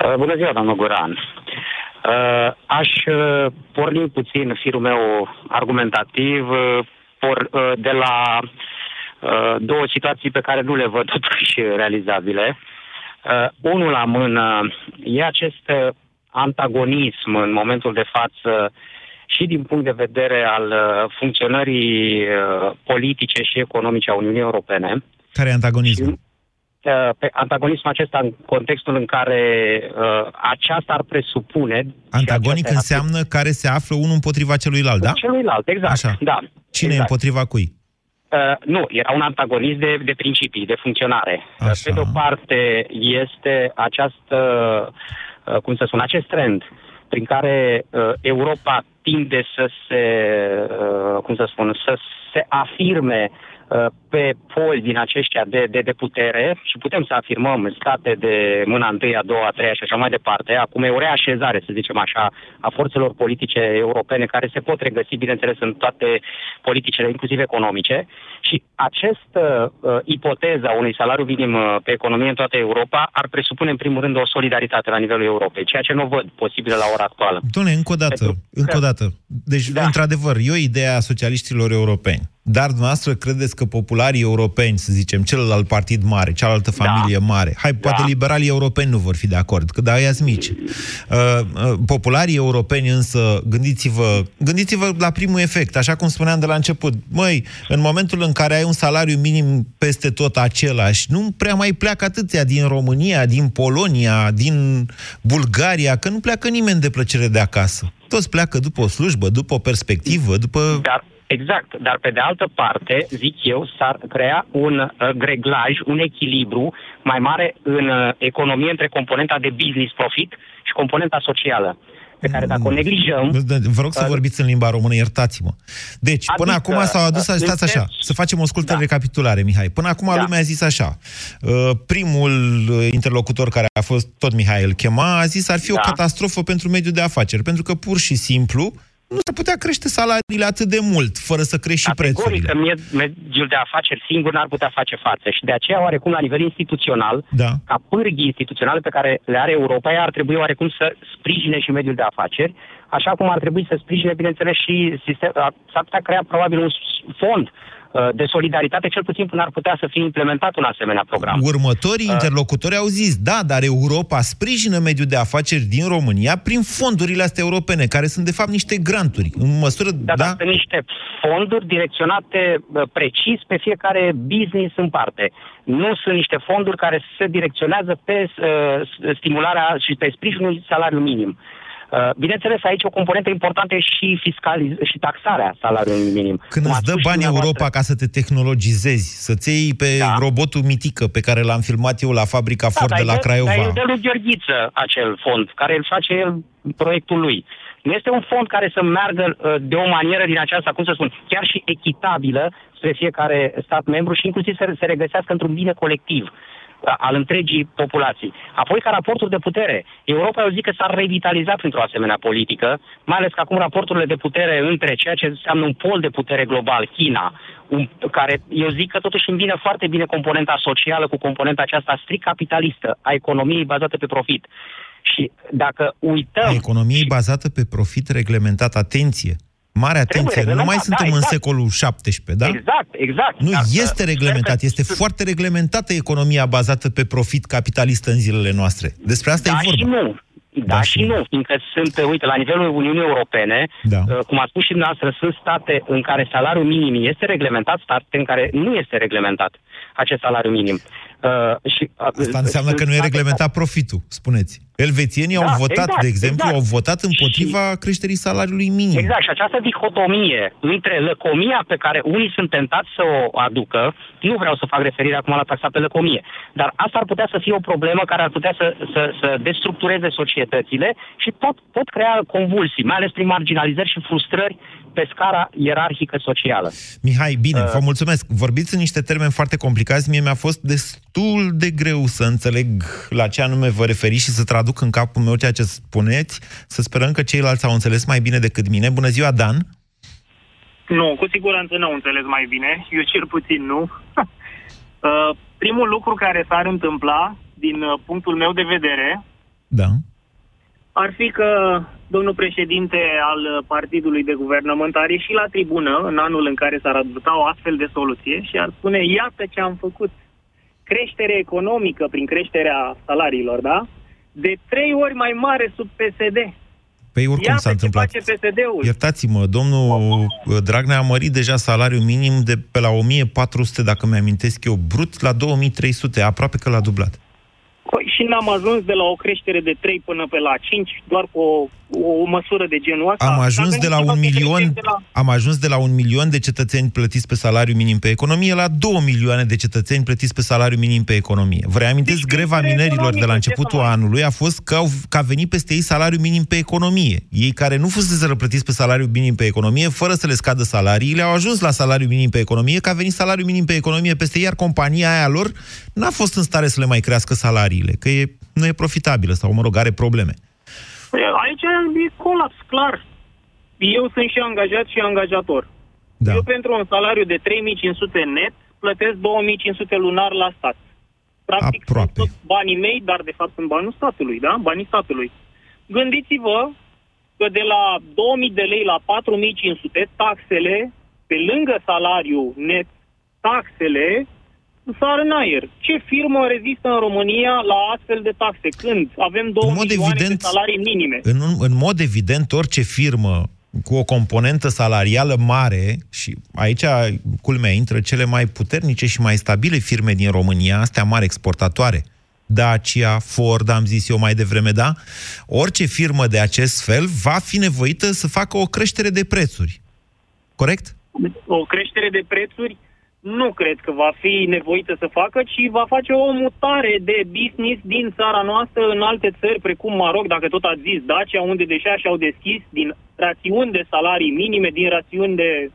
Uh, Bună ziua, domnul Guran. Uh, Aș uh, porni puțin firul meu argumentativ uh, por, uh, de la uh, două situații pe care nu le văd totuși realizabile. Uh, Unul la mână e acest uh, antagonism în momentul de față și din punct de vedere al uh, funcționării uh, politice și economice a Uniunii Europene, Care e antagonismul? uh, pe antagonismul acesta în contextul în care uh, aceasta ar presupune... Antagonic și aceasta înseamnă care se află unul împotriva celuilalt, da? Celuilalt, exact. Așa. Da. Cine e exact. împotriva cui? Uh, nu, era un antagonism de, de principii, de funcționare. Uh, Așa. Pe de o parte este această, uh, cum să spun, acest trend prin care uh, Europa tinde să se, uh, cum să spun, să se afirme uh, pe poli din aceștia de, de, de putere și putem să afirmăm state de mâna întâi, a doua, a treia și așa mai departe. Acum e o reașezare, să zicem așa, a forțelor politice europene care se pot regăsi, bineînțeles, în toate politicile, inclusiv economice. Și această uh, ipoteză a unui salariu minim uh, pe economie în toată Europa ar presupune, în primul rând, o solidaritate la nivelul Europei, ceea ce nu văd posibil la ora actuală. Doamne, încă o dată, Pentru încă că- o dată. Deci, da. Da. într-adevăr, e o idee a socialiștilor europeni. Dar dumneavoastră credeți că popularii europeni, să zicem, celălalt partid mare, cealaltă familie da. mare, hai, poate Da. liberalii europeni nu vor fi de acord, că da, ăia mici. Uh, uh, popularii europeni însă, gândiți-vă, gândiți-vă la primul efect, așa cum spuneam de la început. Măi, în momentul în care ai un salariu minim peste tot același, nu prea mai pleacă atâția din România, din Polonia, din Bulgaria, că nu pleacă nimeni de plăcere de acasă. Toți pleacă după o slujbă, după o perspectivă, după... Dar Exact, dar pe de altă parte, zic eu, s-ar crea un uh, greglaj, un echilibru mai mare în uh, economie între componenta de business profit și componenta socială pe care dacă o neglijăm... Vă rog să vorbiți în limba română, iertați-mă. Deci, adică, până acum s-au adus, stați așa, să facem o scurtă da. recapitulare, Mihai. Până acum da. lumea a zis așa, uh, primul interlocutor care a fost, tot Mihai îl chema, a zis ar fi da. o catastrofă pentru mediul de afaceri, pentru că pur și simplu nu se putea crește salariile atât de mult, fără să crești și prețurile. că mediul de afaceri singur n-ar putea face față și de aceea oarecum la nivel instituțional, da. ca pârghii instituționale pe care le are Europa, ar trebui oarecum să sprijine și mediul de afaceri, așa cum ar trebui să sprijine, bineînțeles, și sistem, s-ar putea crea probabil un fond Uh, de solidaritate, cel puțin până ar putea să fie implementat un asemenea program. Următorii uh, interlocutori au zis, da, dar Europa sprijină mediul de afaceri din România prin fondurile astea europene, care sunt de fapt niște granturi, în măsură... Da, da? sunt niște fonduri direcționate uh, precis pe fiecare business în parte. Nu sunt niște fonduri care se direcționează pe uh, stimularea și pe sprijinul salariului minim. Uh, Uh, bineînțeles, aici o componentă importantă e și fiscaliz- și taxarea salariului minim. Când îți dă bani Europa ca să te tehnologizezi, să-ți iei pe da. robotul Mitică pe care l-am filmat eu la fabrica da, Ford de la Craiova. Dar e de lui Gheorghiță acel fond, care îl face el proiectul lui. Nu este un fond care să meargă uh, de o manieră din aceasta, cum să spun, chiar și echitabilă spre fiecare stat membru și inclusiv să se regăsească într-un bine colectiv al întregii populații. Apoi, ca raporturi de putere, Europa, eu zic că s-a revitalizat printr-o asemenea politică, mai ales că acum raporturile de putere între ceea ce înseamnă un pol de putere global, China, un, care eu zic că totuși îmbină foarte bine componenta socială cu componenta aceasta strict capitalistă a economiei bazată pe profit. Și dacă uităm... A economiei bazată pe profit reglementat, atenție, Mare atenție, nu mai suntem da, exact. în secolul XVII, da? Exact, exact. Nu, dar, este reglementat, este foarte reglementată economia bazată pe profit capitalist în zilele noastre. Despre asta da e vorba. Și nu. Da, da și nu, fiindcă sunt, uite, la nivelul Uniunii Europene, da. Uh, cum a spus și dumneavoastră, sunt state în care salariul minim este reglementat, state în care nu este reglementat acest salariu minim. Uh, și, uh, Asta înseamnă că nu e reglementat profitul, spuneți. Elvețienii da, au votat, exact, de exemplu, exact. au votat împotriva și, creșterii salariului minim. Exact, și această dihotomie între lăcomia pe care unii sunt tentați să o aducă, nu vreau să fac referire acum la taxa pe lăcomie, dar asta ar putea să fie o problemă care ar putea să, să, să destructureze societățile și pot, pot crea convulsii, mai ales prin marginalizări și frustrări pe scara ierarhică socială. Mihai, bine, uh, vă mulțumesc. Vorbiți în niște termeni foarte complicați. Mie mi-a fost destul de greu să înțeleg la ce anume vă referiți și să traduc în capul meu ceea ce spuneți. Să sperăm că ceilalți au înțeles mai bine decât mine. Bună ziua, Dan! Nu, cu siguranță nu au înțeles mai bine. Eu cel puțin nu. [LAUGHS] uh, primul lucru care s-ar întâmpla, din uh, punctul meu de vedere, da. ar fi că domnul președinte al partidului de guvernământ are și la tribună în anul în care s-ar adopta o astfel de soluție și ar spune iată ce am făcut. Creștere economică prin creșterea salariilor, da? De trei ori mai mare sub PSD. Păi oricum Iată s-a întâmplat. Iertați-mă, domnul Dragnea a mărit deja salariul minim de pe la 1400, dacă mi-amintesc eu, brut, la 2300, aproape că l-a dublat. Păi și n-am ajuns de la o creștere de 3 până pe la 5, doar cu o, o măsură de genul ăsta. Am ajuns, de la un milion, de la... am ajuns de la un milion de cetățeni plătiți pe salariu minim pe economie la 2 milioane de cetățeni plătiți pe salariu minim pe economie. Vă reamintesc, deci, greva minerilor de la începutul anului a fost că, au, că a venit peste ei salariu minim pe economie. Ei care nu fusese plătiți pe salariu minim pe economie, fără să le scadă salariile, au ajuns la salariu minim pe economie, că a venit salariu minim pe economie peste ei, iar compania aia lor n-a fost în stare să le mai crească salariile, că e, nu e profitabilă sau, mă rog, are probleme. Păi, aici e colaps, clar. Eu sunt și angajat și angajator. Da. Eu pentru un salariu de 3500 net plătesc 2500 lunar la stat. Practic Aproape. sunt tot banii mei, dar de fapt sunt banii statului, da? Banii statului. Gândiți-vă că de la 2000 de lei la 4500 taxele, pe lângă salariu net, taxele sar în aer. Ce firmă rezistă în România la astfel de taxe? Când avem 2 în mod milioane evident, de salarii minime? În, în mod evident, orice firmă cu o componentă salarială mare, și aici, culmea, intră cele mai puternice și mai stabile firme din România, astea mari exportatoare, Dacia, Ford, am zis eu mai devreme, da? Orice firmă de acest fel va fi nevoită să facă o creștere de prețuri. Corect? o creștere de prețuri nu cred că va fi nevoită să facă, ci va face o mutare de business din țara noastră în alte țări, precum Maroc, dacă tot ați zis, Dacia, unde deja și-au deschis din rațiuni de salarii minime, din rațiuni de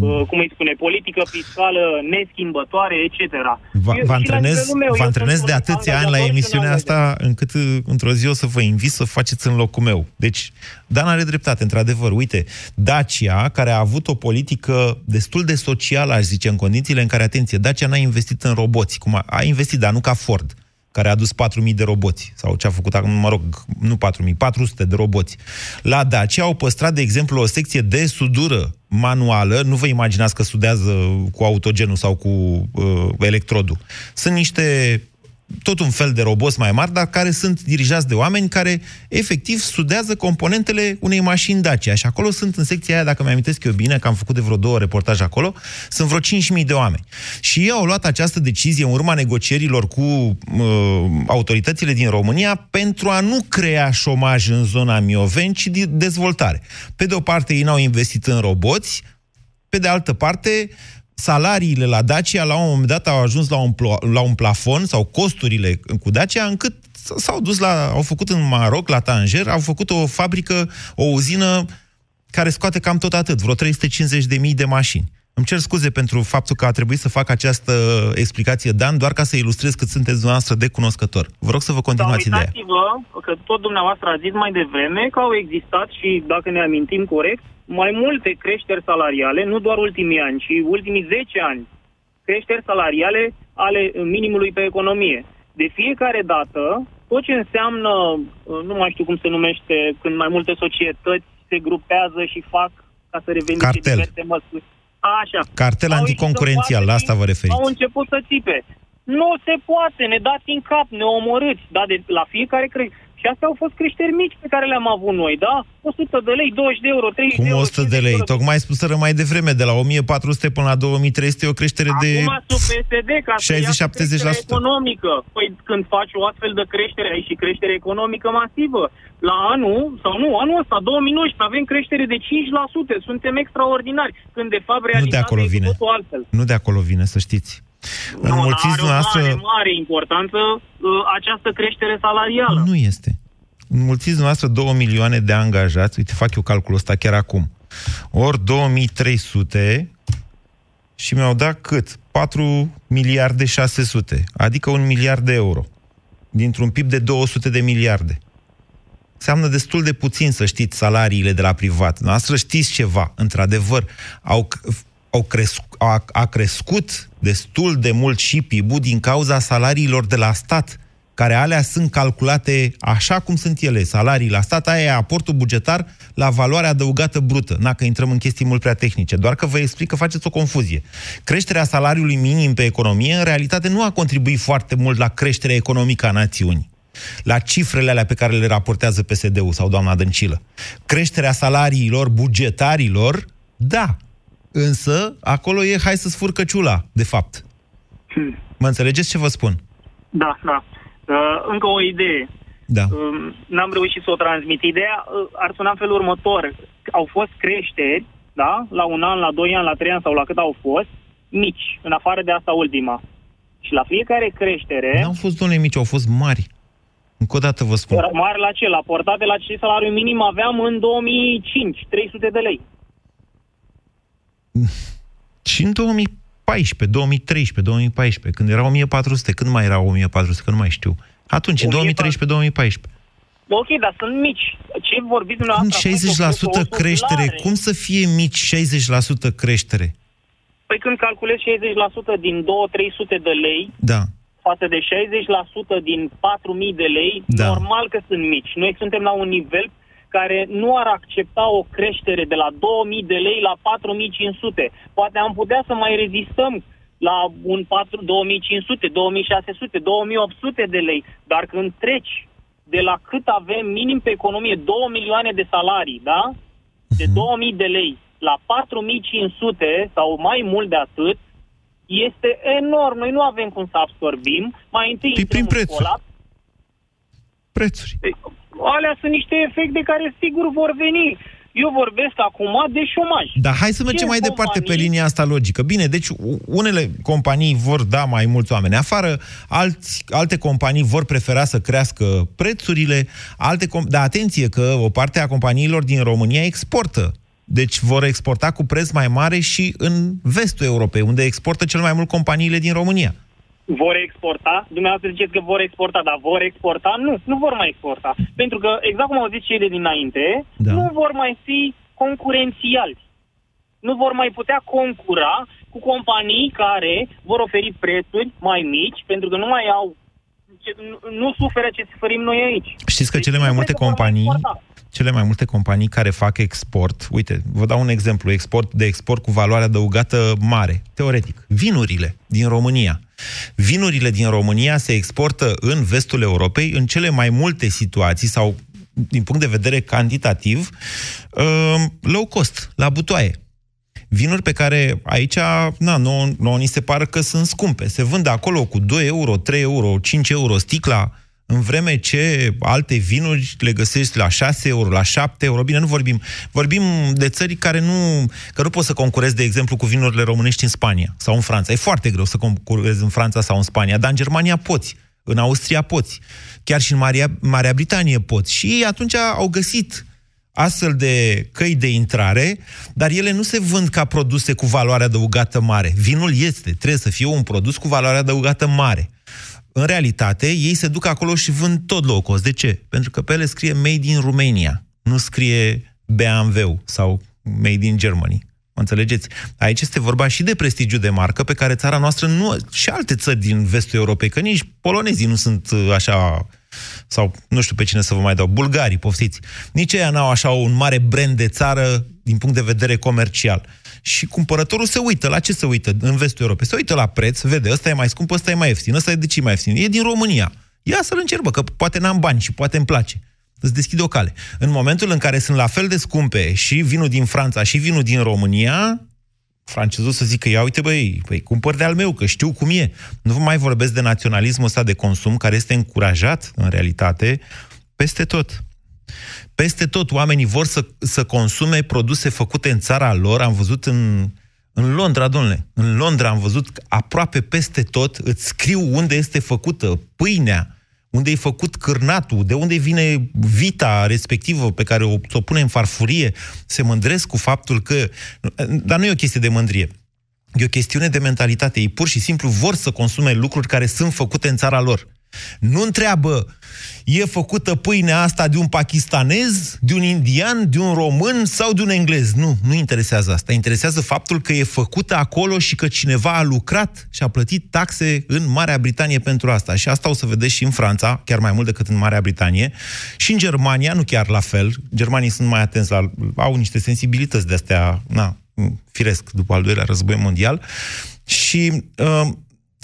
uh, cum îi spune, politică fiscală neschimbătoare, etc. Vă, Eu- vă și la antrenez, nivelul meu, vă eu antrenez sunt de un atâția ani la angajator și emisiunea un asta, încât uh, într-o zi o să vă invit să faceți în locul meu. Deci, Dan are dreptate, într-adevăr. Uite, Dacia, care a avut o politică destul de socială, aș zice, în condițiile în care, atenție, Dacia n-a investit în roboți, cum a, a investit, dar nu ca Ford care a adus 4.000 de roboți, sau ce a făcut acum, mă rog, nu 4.000, 400 de roboți. La Dacia au păstrat, de exemplu, o secție de sudură manuală, nu vă imaginați că sudează cu autogenul sau cu uh, electrodul. Sunt niște tot un fel de roboți mai mari, dar care sunt dirijați de oameni care efectiv studează componentele unei mașini Dacia. Și acolo sunt în secția aia, dacă mi-amintesc eu bine, că am făcut de vreo două reportaje acolo, sunt vreo 5.000 de oameni. Și ei au luat această decizie în urma negocierilor cu uh, autoritățile din România pentru a nu crea șomaj în zona Mioveni, ci de dezvoltare. Pe de o parte, ei n-au investit în roboți, pe de altă parte, salariile la Dacia la un moment dat au ajuns la un, plo- la un plafon sau costurile cu Dacia încât s- s-au dus la, au făcut în Maroc, la Tanger, au făcut o fabrică, o uzină care scoate cam tot atât, vreo 350.000 de mașini. Îmi cer scuze pentru faptul că a trebuit să fac această explicație, Dan, doar ca să ilustrez cât sunteți dumneavoastră de cunoscător. Vă rog să vă continuați Dar ideea. uitați-vă că tot dumneavoastră a zis mai devreme că au existat și, dacă ne amintim corect, mai multe creșteri salariale, nu doar ultimii ani, ci ultimii 10 ani, creșteri salariale ale minimului pe economie. De fiecare dată, tot ce înseamnă, nu mai știu cum se numește, când mai multe societăți se grupează și fac ca să revendice Cartel. diverse măsuri. Așa. Cartel Au anticoncurențial, ieșit la în asta vă față și referiți. Au început să țipe. Nu se poate, ne dați în cap, ne omorâți, dar de, la fiecare cre- Și astea au fost creșteri mici pe care le-am avut noi, da? 100 de lei, 20 de euro, 30 de Cum euro. 100 de lei? Tocmai spuseră mai devreme, de la 1400 până la 2300 e o creștere de... Acum sub PSD ca să 60-70%. iasă creștere economică. Păi când faci o astfel de creștere, ai și creștere economică masivă. La anul, sau nu, anul ăsta, 2019, avem creștere de 5%. Suntem extraordinari. Când de fapt Nu de realitatea acolo e cu vine. totul altfel. Nu de acolo vine, să știți. Nu, Înmulțiți are o dumneavoastră... mare, mare importanță uh, această creștere salarială. Nu este. Înmulțiți dumneavoastră 2 milioane de angajați, uite, fac eu calculul ăsta chiar acum, ori 2300 și mi-au dat cât? 4 miliarde 600, adică un miliard de euro, dintr-un PIB de 200 de miliarde. Înseamnă destul de puțin să știți salariile de la privat. Noastră știți ceva, într-adevăr, au, au cresc, a, a crescut destul de mult și PIB-ul din cauza salariilor de la stat, care alea sunt calculate așa cum sunt ele. Salarii la stat, aia e aportul bugetar la valoarea adăugată brută. Na, că intrăm în chestii mult prea tehnice, doar că vă explic că faceți o confuzie. Creșterea salariului minim pe economie, în realitate, nu a contribuit foarte mult la creșterea economică a națiunii la cifrele alea pe care le raportează PSD-ul sau doamna Dăncilă. Creșterea salariilor bugetarilor, da. Însă, acolo e hai să-ți fur căciula, de fapt. Mă înțelegeți ce vă spun? Da, da. Uh, încă o idee. Da. Um, n-am reușit să o transmit. Ideea uh, ar suna în felul următor. Au fost creșteri, da? La un an, la doi ani, la trei ani sau la cât au fost, mici, în afară de asta ultima. Și la fiecare creștere... Nu au fost, domnule mici, au fost mari. Încă o dată vă spun. Mare la ce? La portat de la ce salariu minim aveam în 2005, 300 de lei. Și în 2014, 2013, 2014, când era 1400, când mai era 1400, că nu mai știu. Atunci, în 2013-2014. Ok, dar sunt mici. Ce vorbiți dumneavoastră? În 60% creștere. Cum să fie mici 60% creștere? Păi când calculezi 60% din 2-300 de lei, Da. față de 60% din 4.000 de lei, Da. normal că sunt mici. Noi suntem la un nivel care nu ar accepta o creștere de la 2.000 de lei la 4.500. Poate am putea să mai rezistăm la un 4, 2.500, 2.600, 2.800 de lei, dar când treci de la cât avem minim pe economie, 2 milioane de salarii, da? De 2.000 de lei la 4.500 sau mai mult de atât, este enorm. Noi nu avem cum să absorbim. Mai întâi Păi prin intrăm în prețuri. colaps. Prețuri. Alea sunt niște efecte care sigur vor veni. Eu vorbesc acum de șomaj. Dar hai să mergem Ce mai departe pe companii- linia asta logică. Bine, deci u- unele companii vor da mai mulți oameni afară, alți, alte companii vor prefera să crească prețurile, alte com- dar atenție că o parte a companiilor din România exportă. Deci vor exporta cu preț mai mare și în vestul Europei, unde exportă cel mai mult companiile din România. Vor exporta? Dumneavoastră ziceți că vor exporta, dar vor exporta? Nu, nu vor mai exporta. Pentru că, exact cum au zis cei de dinainte, Da. nu vor mai fi concurențiali. Nu vor mai putea concura cu companii care vor oferi prețuri mai mici, pentru că nu mai au ce, nu, nu suferă ce suferim noi aici. Știți că Deci cele nu mai cred multe că vor mai companii, exporta. cele mai multe companii care fac export, uite, vă dau un exemplu, export de export cu valoare adăugată mare, teoretic, vinurile din România. Vinurile din România se exportă în vestul Europei în cele mai multe situații sau din punct de vedere cantitativ, uh, low cost, la butoaie. Vinuri pe care aici, na, nouă, nouă ni se pare că sunt scumpe. Se vând acolo cu 2 euro, 3 euro, 5 euro sticla, în vreme ce alte vinuri le găsești la 6 euro, la 7 euro. Bine, nu vorbim. Vorbim de țări care nu, că nu poți să concurezi, de exemplu, cu vinurile românești în Spania sau în Franța. E foarte greu să concurezi în Franța sau în Spania, dar în Germania poți. În Austria poți. Chiar și în Marea, Marea Britanie poți. Și ei atunci au găsit astfel de căi de intrare, dar ele nu se vând ca produse cu valoare adăugată mare. Vinul este, trebuie să fie un produs cu valoare adăugată mare. În realitate, ei se duc acolo și vând tot low cost. De ce? Pentru că pe ele scrie Made in Romania, nu scrie BMW sau Made in Germany. Mă înțelegeți? Aici este vorba și de prestigiu de marcă pe care țara noastră nu... și alte țări din vestul Europei, că nici polonezii nu sunt uh, așa sau nu știu pe cine să vă mai dau, bulgarii, poftiți. Nici ei n-au așa un mare brand de țară din punct de vedere comercial. Și cumpărătorul se uită. La ce se uită în vestul Europei? Se uită la preț, vede, ăsta e mai scump, ăsta e mai ieftin, ăsta e de ce e mai ieftin? E din România. Ia să-l încerc, bă, că poate n-am bani și poate îmi place. Îți deschide o cale. În momentul în care sunt la fel de scumpe și vinul din Franța și vinul din România, francezul să zică, ia uite băi, păi cumpăr de al meu, că știu cum e. Nu vă mai vorbesc de naționalismul ăsta de consum, care este încurajat, în realitate, peste tot. Peste tot oamenii vor să, să consume produse făcute în țara lor. Am văzut în, în Londra, domnule, în Londra am văzut că aproape peste tot îți scriu unde este făcută pâinea, unde e făcut cârnatul, de unde vine vita respectivă pe care o, o pune în farfurie, se mândresc cu faptul că... Dar nu e o chestie de mândrie. E o chestiune de mentalitate. Ei pur și simplu vor să consume lucruri care sunt făcute în țara lor. Nu întreabă, e făcută pâinea asta de un pakistanez, de un indian, de un român sau de un englez. Nu, nu interesează asta. Interesează faptul că e făcută acolo și că cineva a lucrat și a plătit taxe în Marea Britanie pentru asta. Și asta o să vedeți și în Franța, chiar mai mult decât în Marea Britanie, și în Germania, nu chiar la fel. Germanii sunt mai atenți la... au niște sensibilități de astea, na, firesc, după al doilea război mondial. Și... Uh,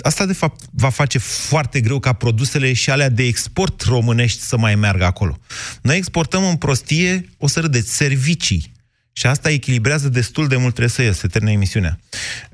Asta, de fapt, va face foarte greu ca produsele și alea de export românești să mai meargă acolo. Noi exportăm în prostie o să de servicii. Și asta echilibrează destul de mult, trebuie să ies, se termină emisiunea.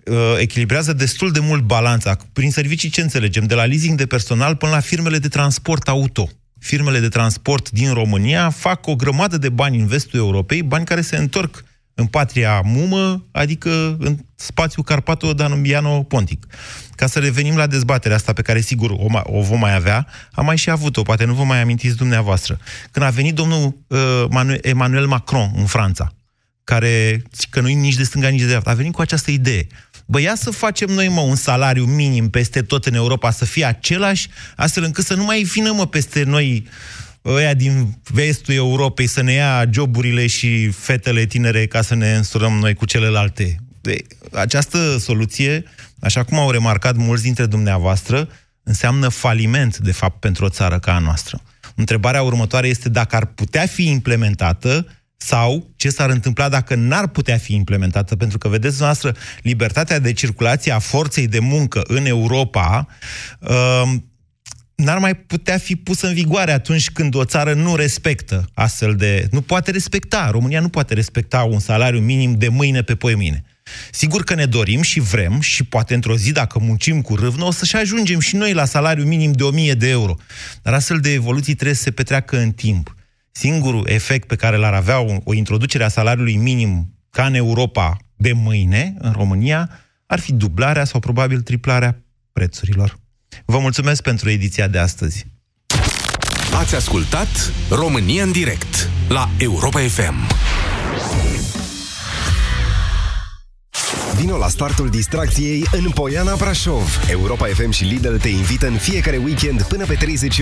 Uh, echilibrează destul de mult balanța. Prin servicii ce înțelegem? De la leasing de personal până la firmele de transport auto. Firmele de transport din România fac o grămadă de bani în vestul Europei, bani care se întorc în patria mumă, adică în spațiul Carpato-Danubiano-Pontic. Ca să revenim la dezbaterea asta pe care sigur o, ma- o vom mai avea, am mai și avut-o, poate nu vă mai amintiți dumneavoastră. Când a venit domnul uh, Manu- Emmanuel Macron în Franța, care, că nu e nici de stânga, nici de dreapta, a venit cu această idee. Bă, ia să facem noi, mă, un salariu minim peste tot în Europa să fie același, astfel încât să nu mai vină, mă, peste noi ăia din vestul Europei să ne ia joburile și fetele tinere ca să ne însurăm noi cu celelalte. De, această soluție, așa cum au remarcat mulți dintre dumneavoastră, înseamnă faliment, de fapt, pentru o țară ca a noastră. Întrebarea următoare este dacă ar putea fi implementată sau ce s-ar întâmpla dacă n-ar putea fi implementată, pentru că, vedeți noastră, libertatea de circulație a forței de muncă în Europa uh, n-ar mai putea fi pusă în vigoare atunci când o țară nu respectă astfel de... Nu poate respecta. România nu poate respecta un salariu minim de mâine pe poi mâine. Sigur că ne dorim și vrem și poate într-o zi, dacă muncim cu râvnă, o să-și ajungem și noi la salariu minim de 1000 de euro. Dar astfel de evoluții trebuie să se petreacă în timp. Singurul efect pe care l-ar avea o, o introducere a salariului minim ca în Europa de mâine, în România, ar fi dublarea sau probabil triplarea prețurilor. Vă mulțumesc pentru ediția de astăzi. Ați ascultat România în direct la Europa FM. Vino la startul distracției în Poiana Brașov. Europa FM și Lidl te invită în fiecare weekend până pe 30